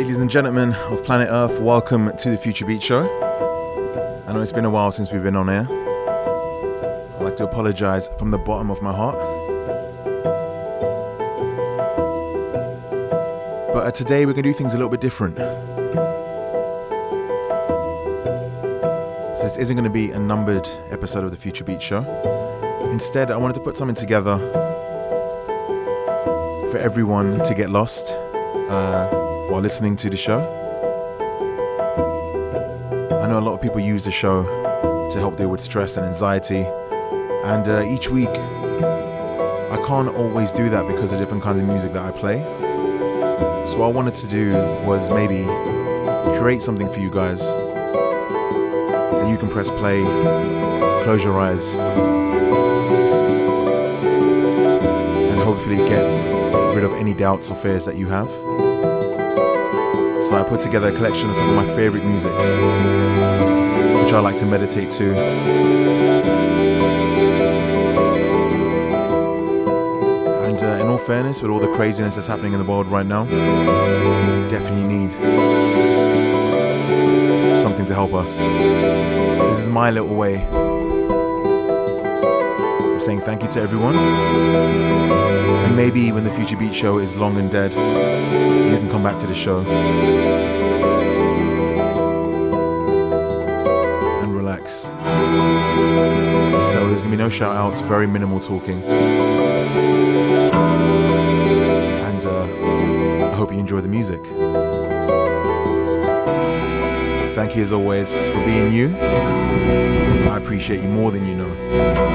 Ladies and gentlemen of planet Earth, welcome to the Future Beats Show. I know it's been a while since we've been on air. I'd like to apologize from the bottom of my heart. But uh, today we're going to do things a little bit different. So this isn't going to be a numbered episode of the Future Beats Show. Instead, I wanted to put something together for everyone to get lost uh, while listening to the show. I know a lot of people use the show to help deal with stress and anxiety, and uh, each week I can't always do that because of different kinds of music that I play. So what I wanted to do was maybe create something for you guys that you can press play, close your eyes, and hopefully get rid of any doubts or fears that you have. So I put together a collection of some of my favorite music, which I like to meditate to. And uh, in all fairness, with all the craziness that's happening in the world right now, definitely need something to help us. So this is my little way of saying thank you to everyone. And maybe when the Future Beats Show is long and dead, come back to the show and relax. So there's gonna be no shout outs, very minimal talking. And uh, I hope you enjoy the music. Thank you as always for being you. I appreciate you more than you know.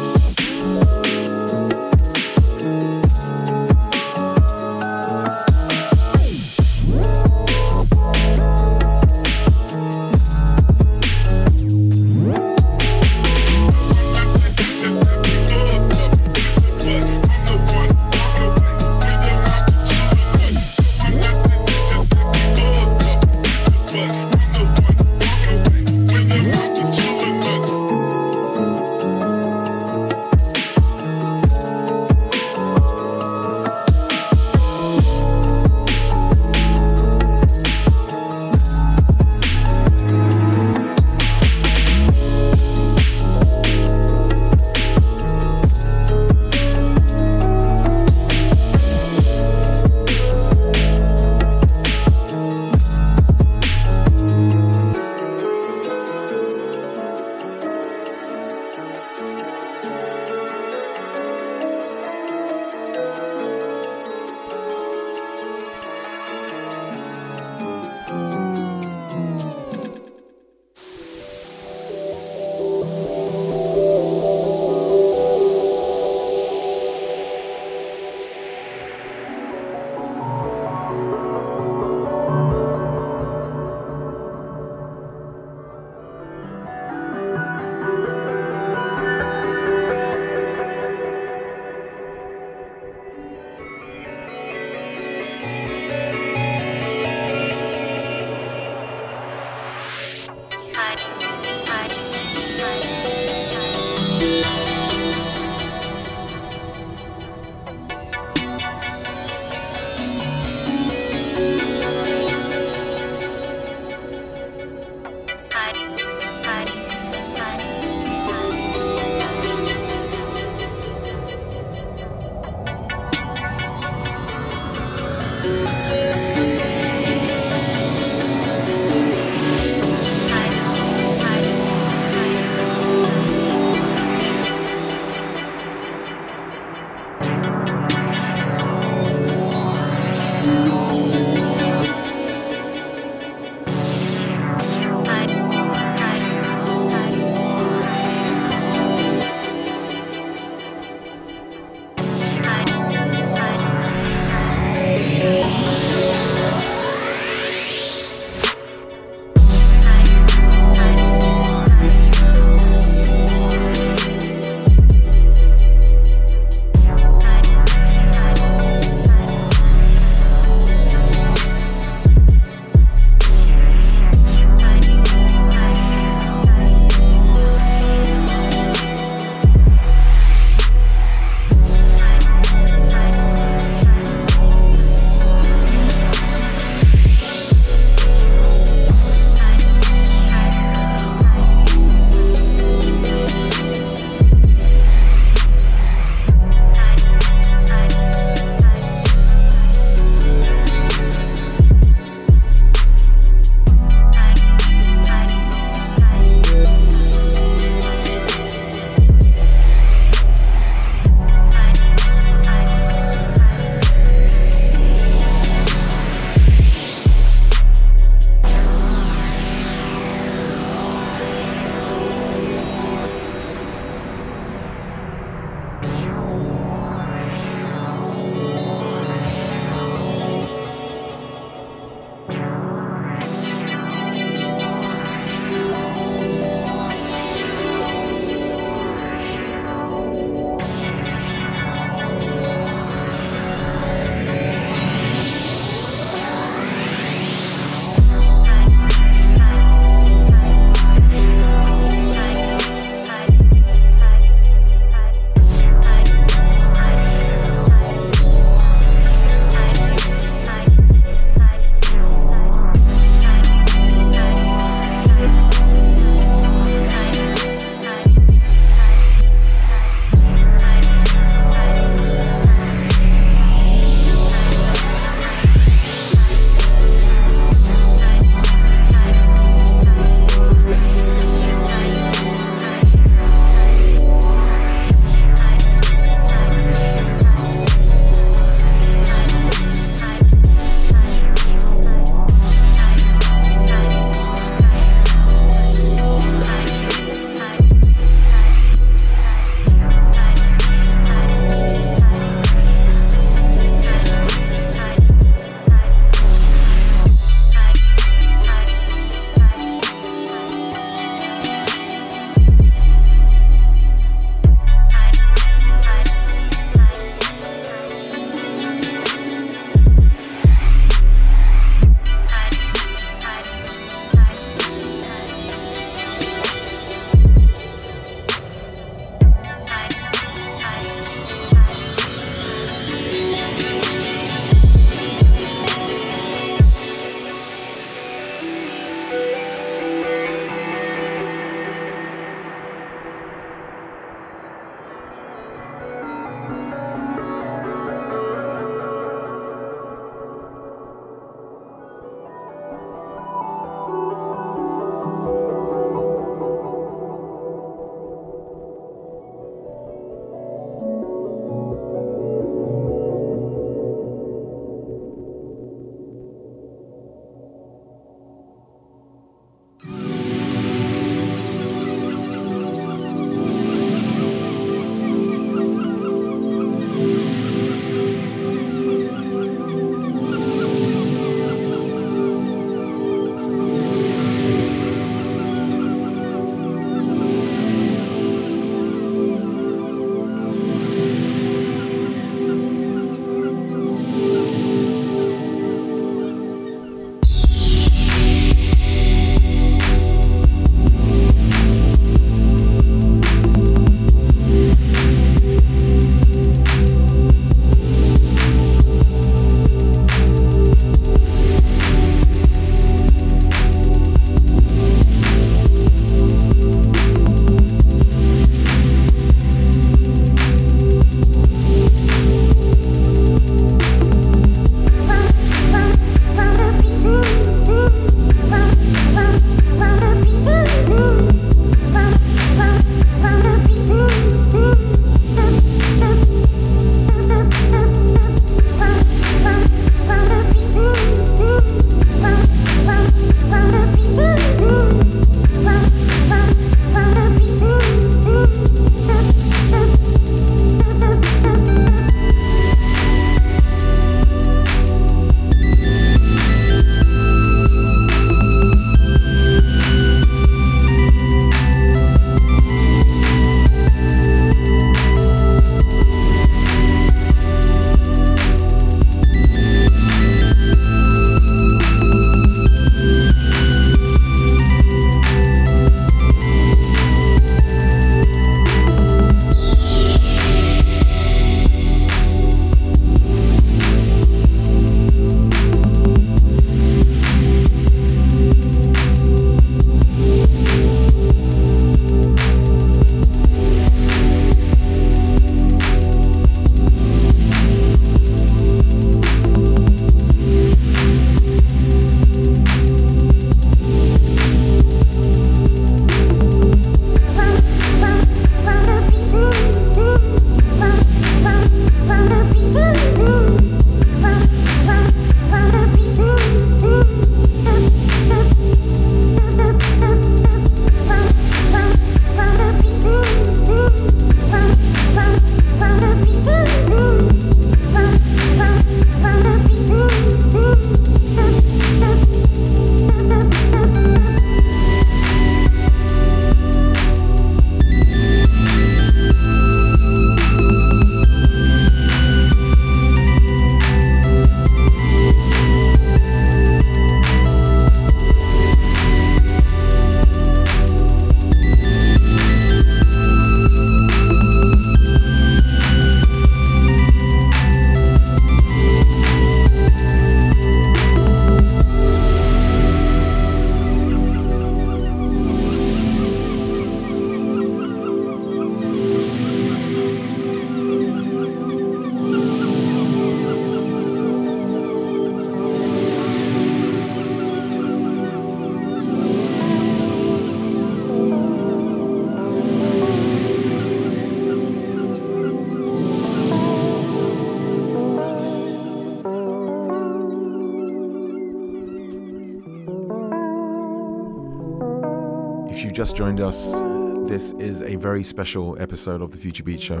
Joined us, this is a very special episode of the Future Beats Show.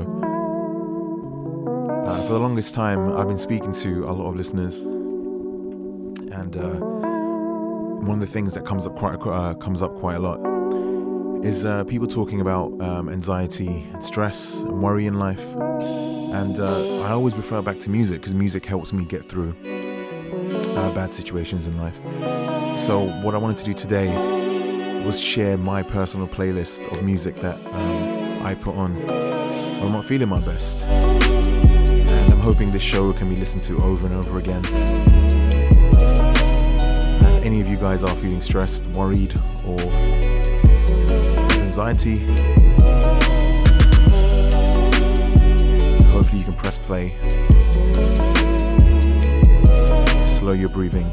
Uh, for the longest time, I've been speaking to a lot of listeners, and uh, one of the things that comes up quite uh, comes up quite a lot is uh, people talking about um, anxiety and stress and worry in life. And uh, I always refer back to music because music helps me get through uh, bad situations in life. So what I wanted to do today was share my personal playlist of music that um, I put on when I'm not feeling my best. And I'm hoping this show can be listened to over and over again. And if any of you guys are feeling stressed, worried, or anxiety, hopefully you can press play. Slow your breathing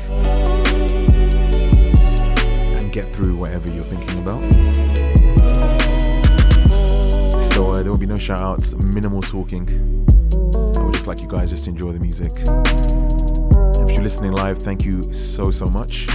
get through whatever you're thinking about. So uh, there will be no shout outs, minimal talking. I would just like you guys just enjoy the music. If you're listening live, thank you so, so much.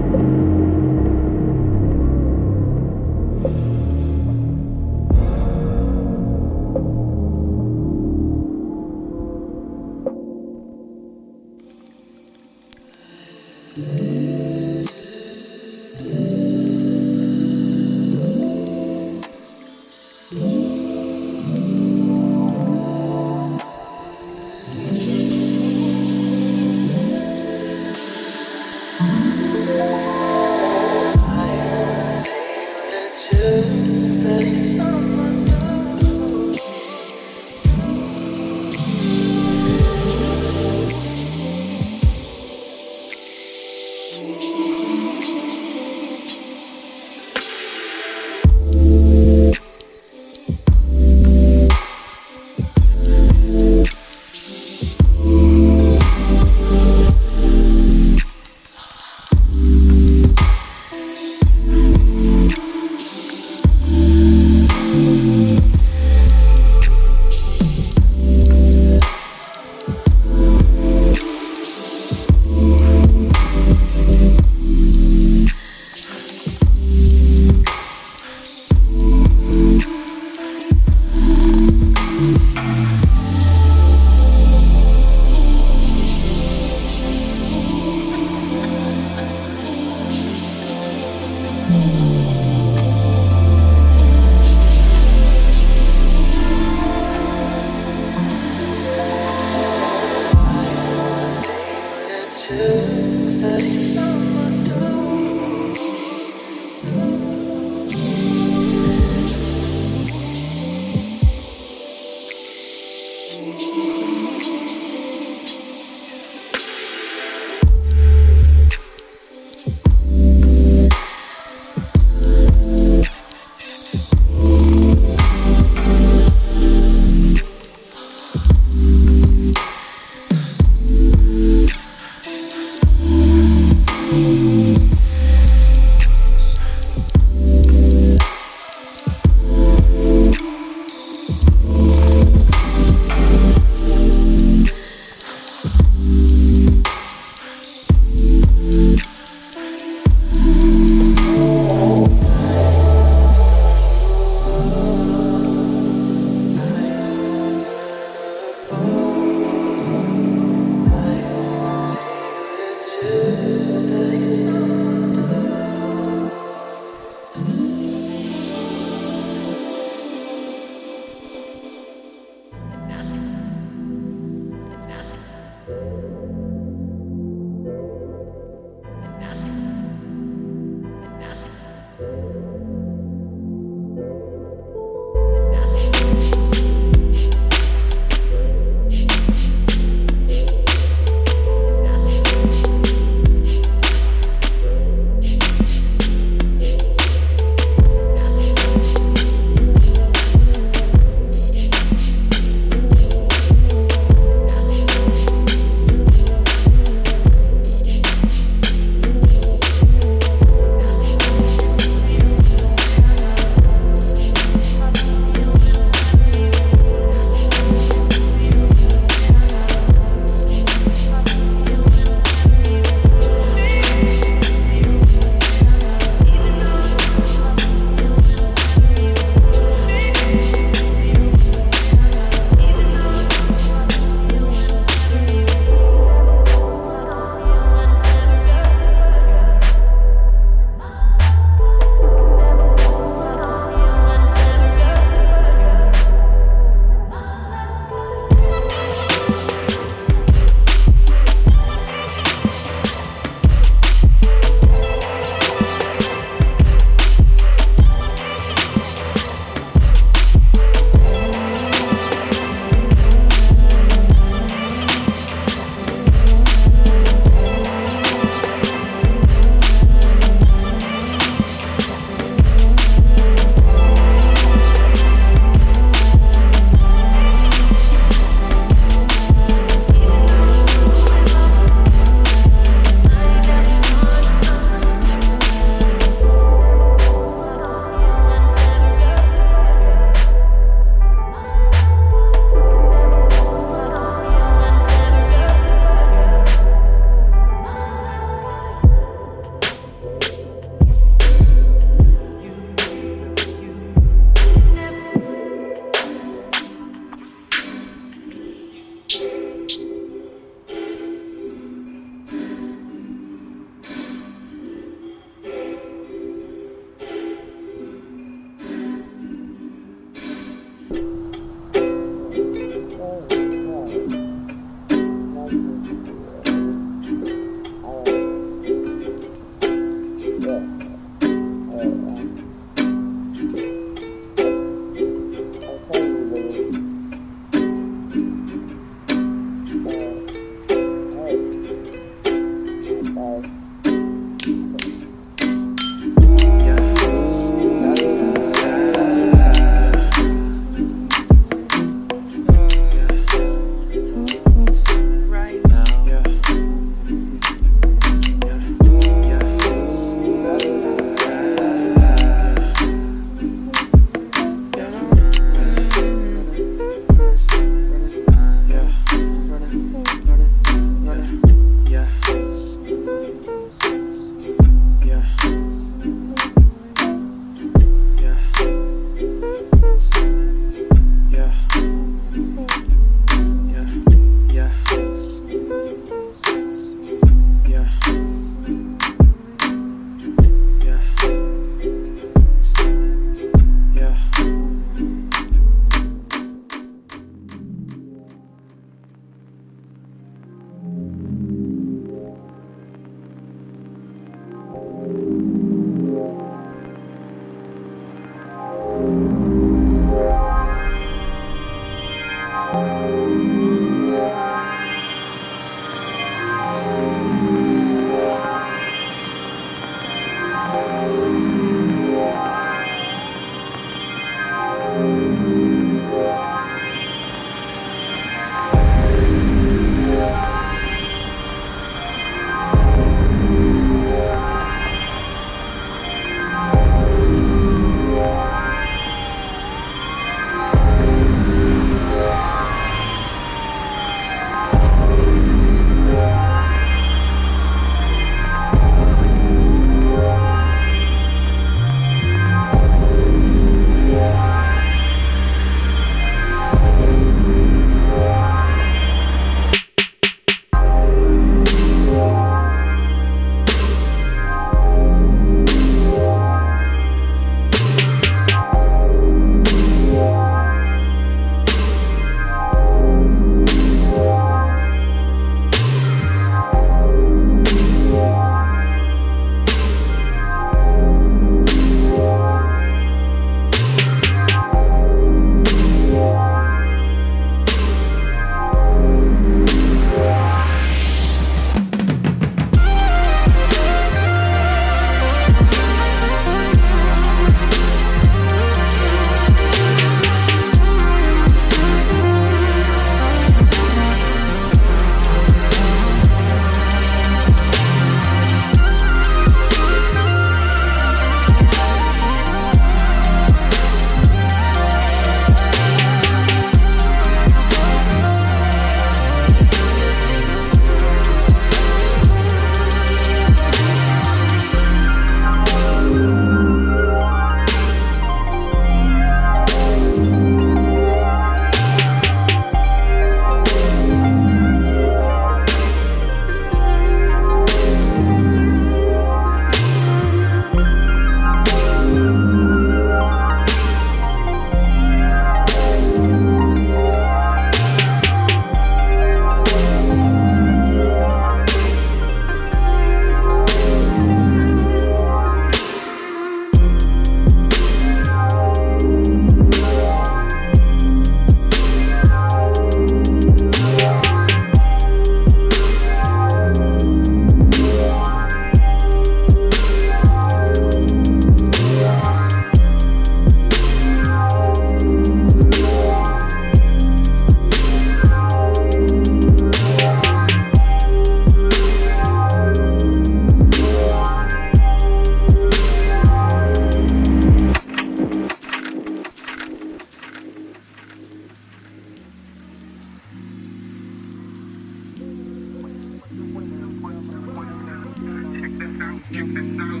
Check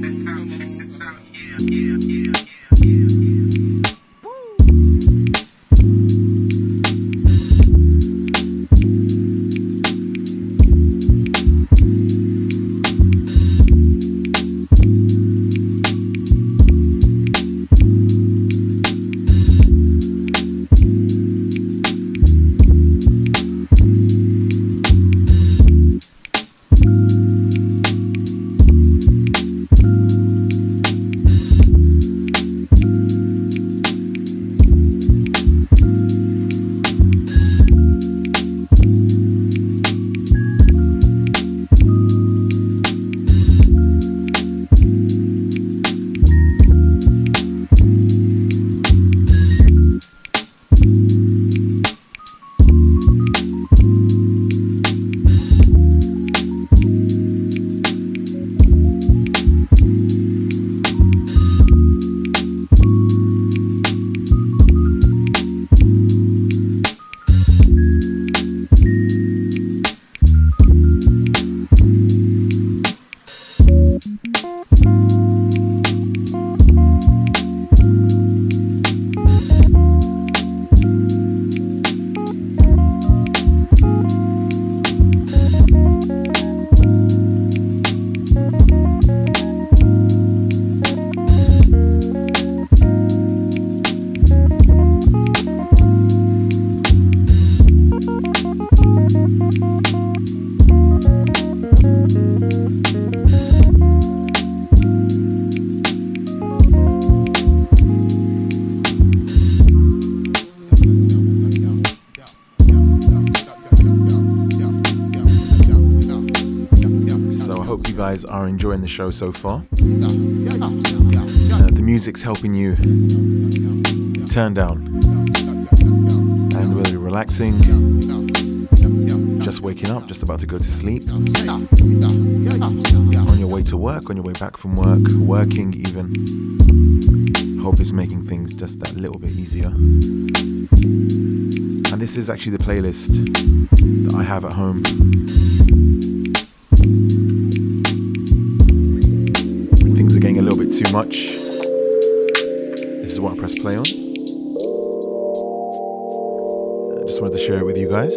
this out. Are enjoying the show so far. Uh, the music's helping you turn down. And whether you're relaxing, just waking up, just about to go to sleep, on your way to work, on your way back from work, working even, hope it's making things just that little bit easier. And this is actually the playlist that I have at home. Much. This is what I press play on. I just wanted to share it with you guys.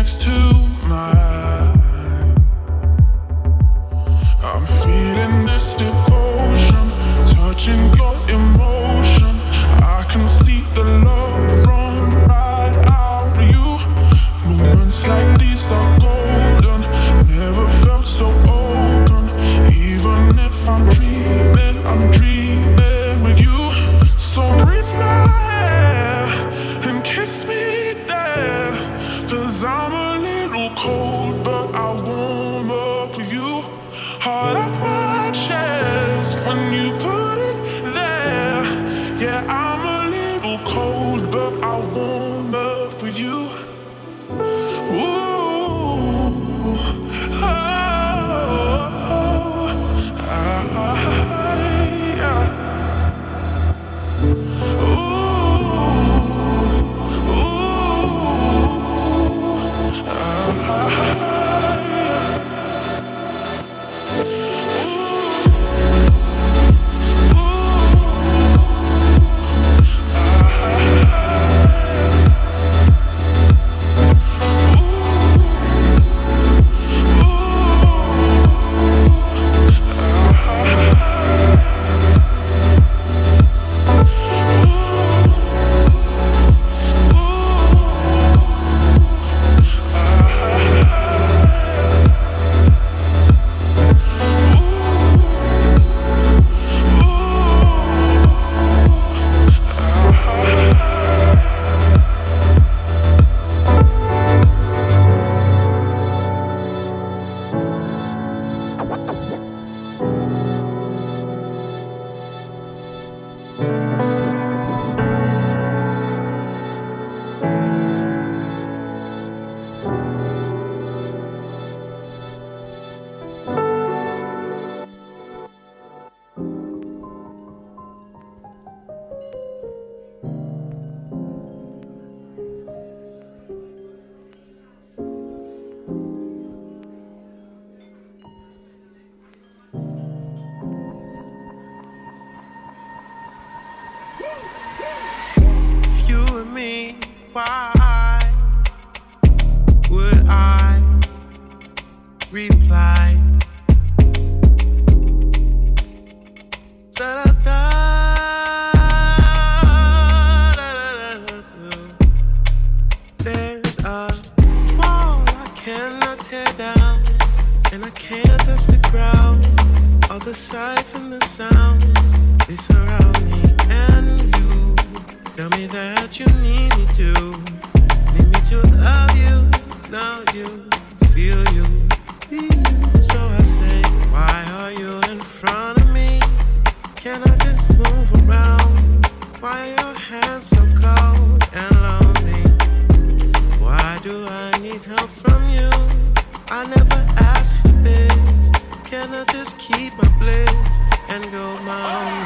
next to my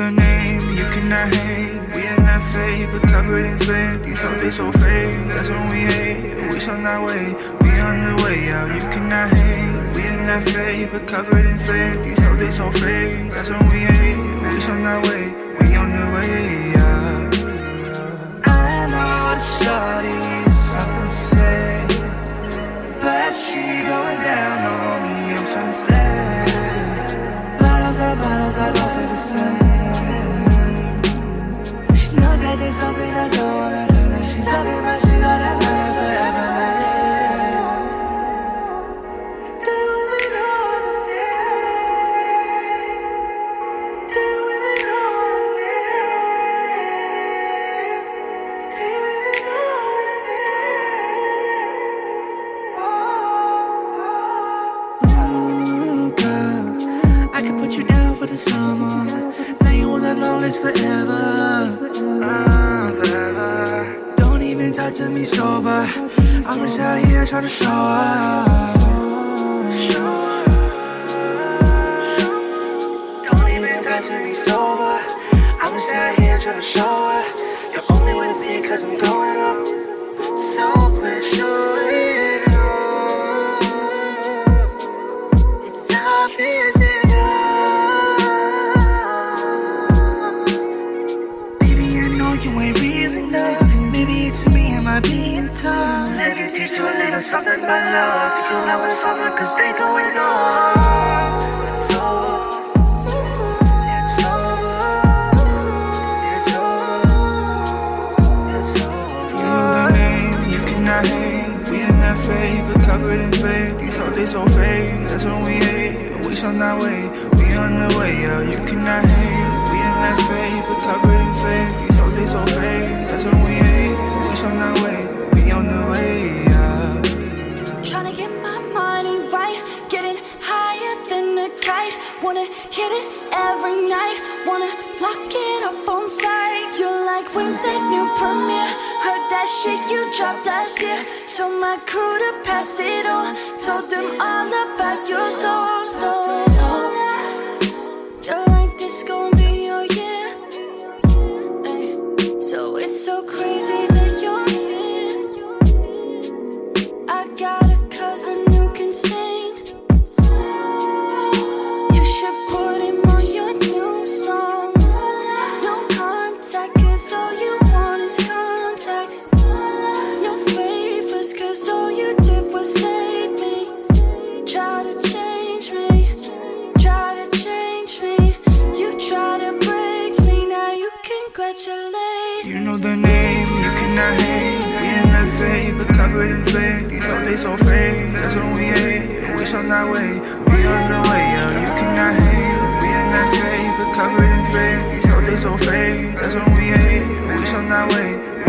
the name, you cannot hate. We are not fake, but covered in fake. These hoes they so fake, that's when we hate. We shall not wait, we on the way out. You cannot hate. We are not fake, but covered in fake. These hoes they so fake, that's when we hate. We shall not wait, we on the way out. I know the shorty is something to say, but she going down on me. I'm trying to stay. Bottles are bottles, I don't feel the same. There's something I don't wanna tell her. She's up in my shit that forever. like, do we know the name? Do the name? Do? Ooh, girl, oh. I can put you down for the summer. Now you on the long list forever. Talk to me sober. I'm just out here trying to show up. Don't even to me sober. I'm just out here trying to show up. You're only with me cause I'm going something about love. You know it's something cause they going on. It's over. Not but covered in fake. These they so fake. That's when we hate. We shall not wait. We on the way out. You cannot hate. We are not fake, but covered in fake. These they so fake. That's when we hate. We shall not wait. We on the way Wanna hit it every night, wanna lock it up on sight. You're like at new premiere. Heard that shit you dropped last year. Told my crew to pass it on. Told them all about your songs. No, covered in fake. These hoes they so fake. That's when we hate. We shall not wait. We on the way out. You cannot hate. We in that fake, but covered in fake. These hoes they so fake. That's when we hate. We shall not wait.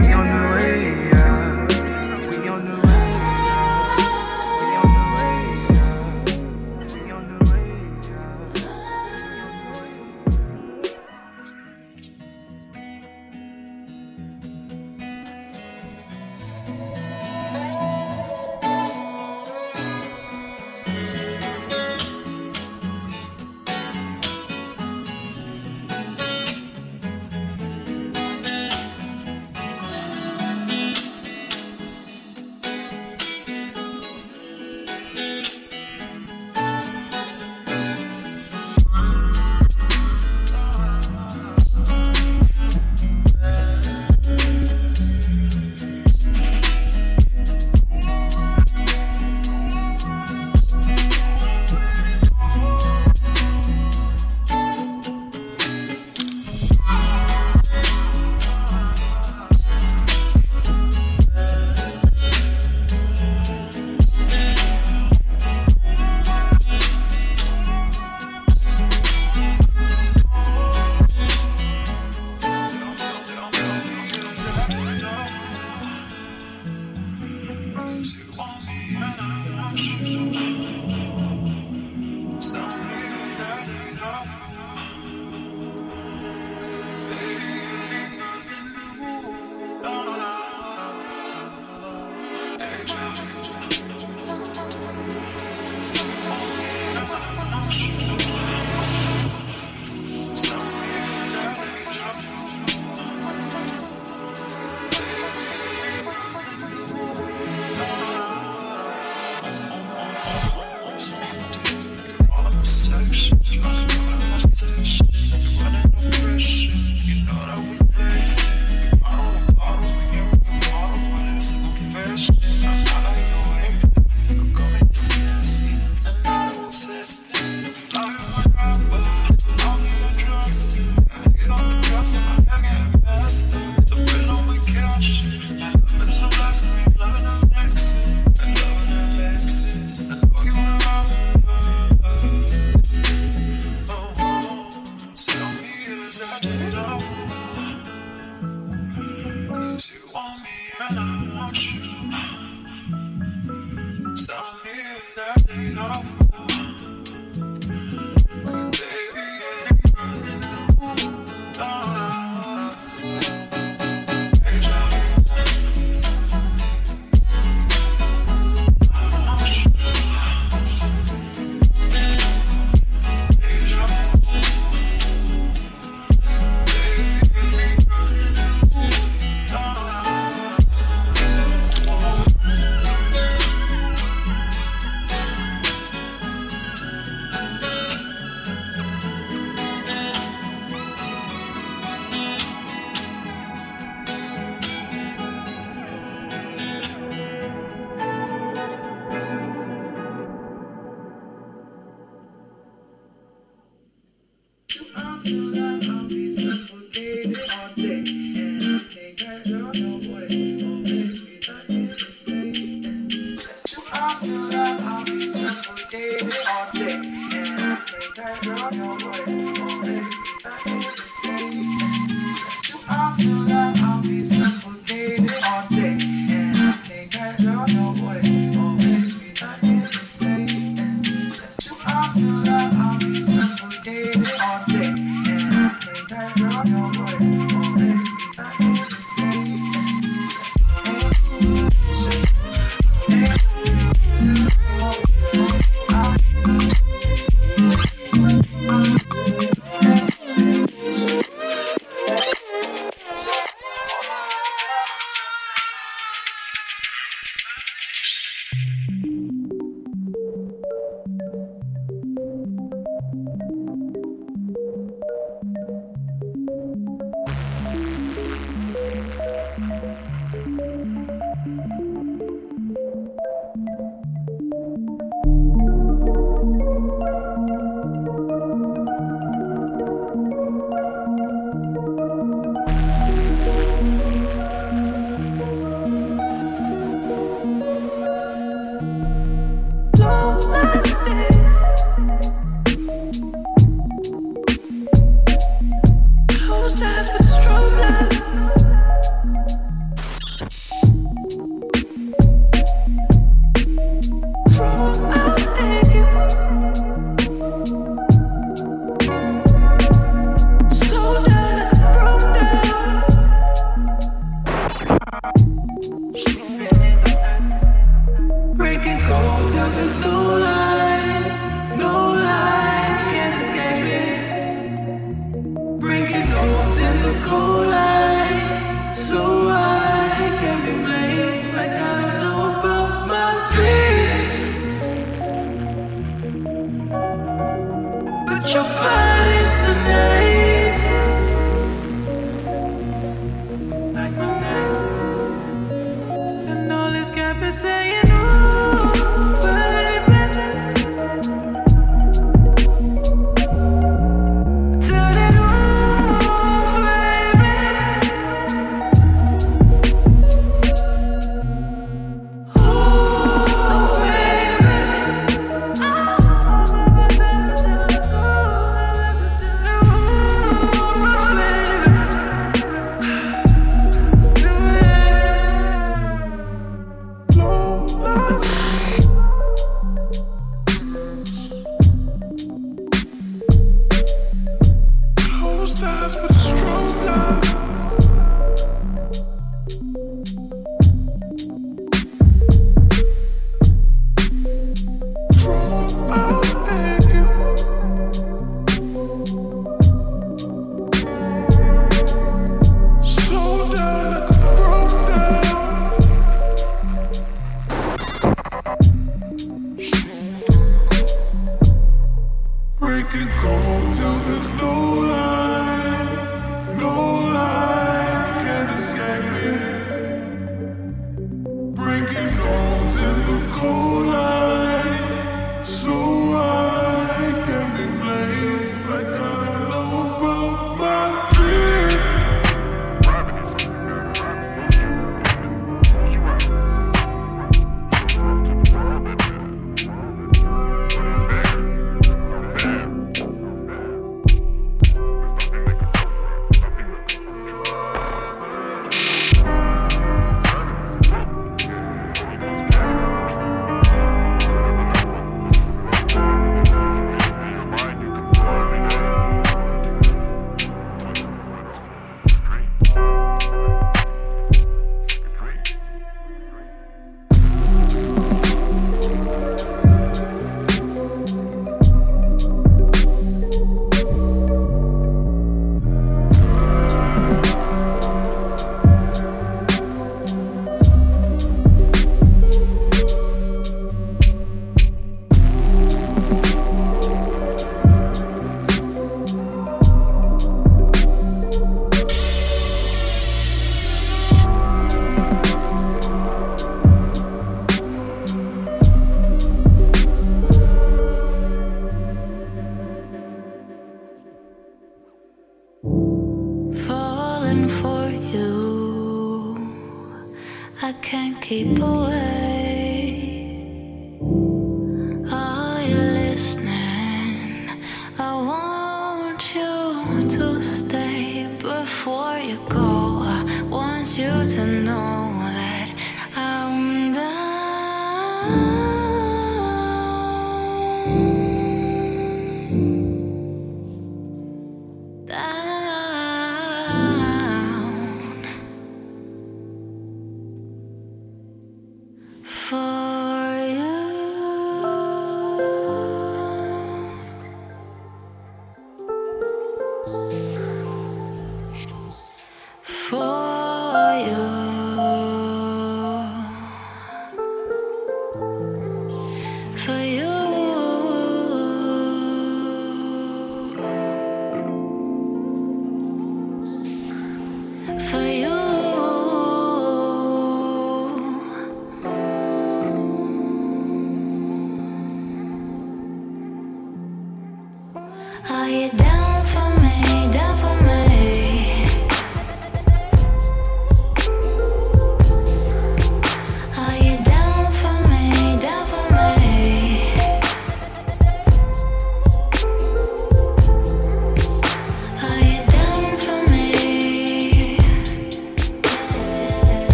to the hobby, suffocated all day. And I think girl got.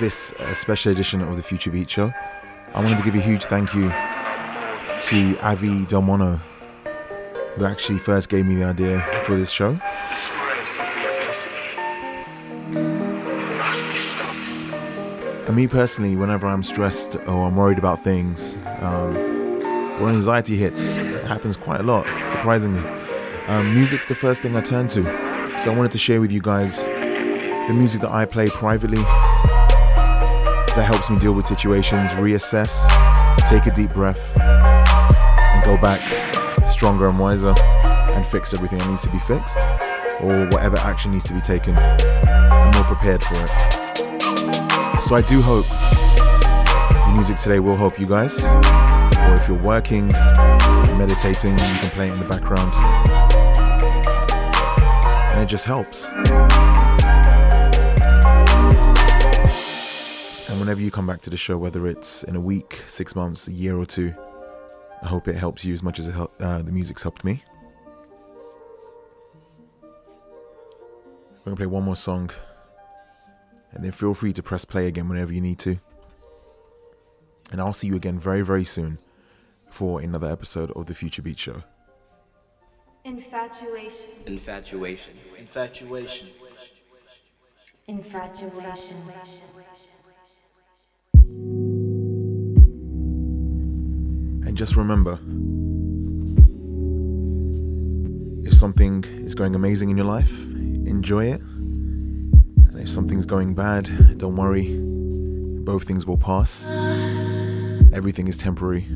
This uh, special edition of the Future Beats Show. I wanted to give a huge thank you to Avi Delmono, who actually first gave me the idea for this show. And me personally, whenever I'm stressed or I'm worried about things, um, or anxiety hits, it happens quite a lot, surprisingly. Um, music's the first thing I turn to. So I wanted to share with you guys the music that I play privately that helps me deal with situations, reassess, take a deep breath, and go back stronger and wiser and fix everything that needs to be fixed or whatever action needs to be taken. I'm more prepared for it. So I do hope the music today will help you guys. Or if you're working, meditating, you can play it in the background. And it just helps. Whenever you come back to the show, whether it's in a week, six months, a year, or two, I hope it helps you as much as it help, uh, the music's helped me. We're gonna play one more song, and then feel free to press play again whenever you need to. And I'll see you again very, very soon for another episode of the Future Beats Show. Infatuation. Infatuation. Infatuation. Infatuation. And just remember if something is going amazing in your life, enjoy it. And if something's going bad, don't worry. Both things will pass. Everything is temporary.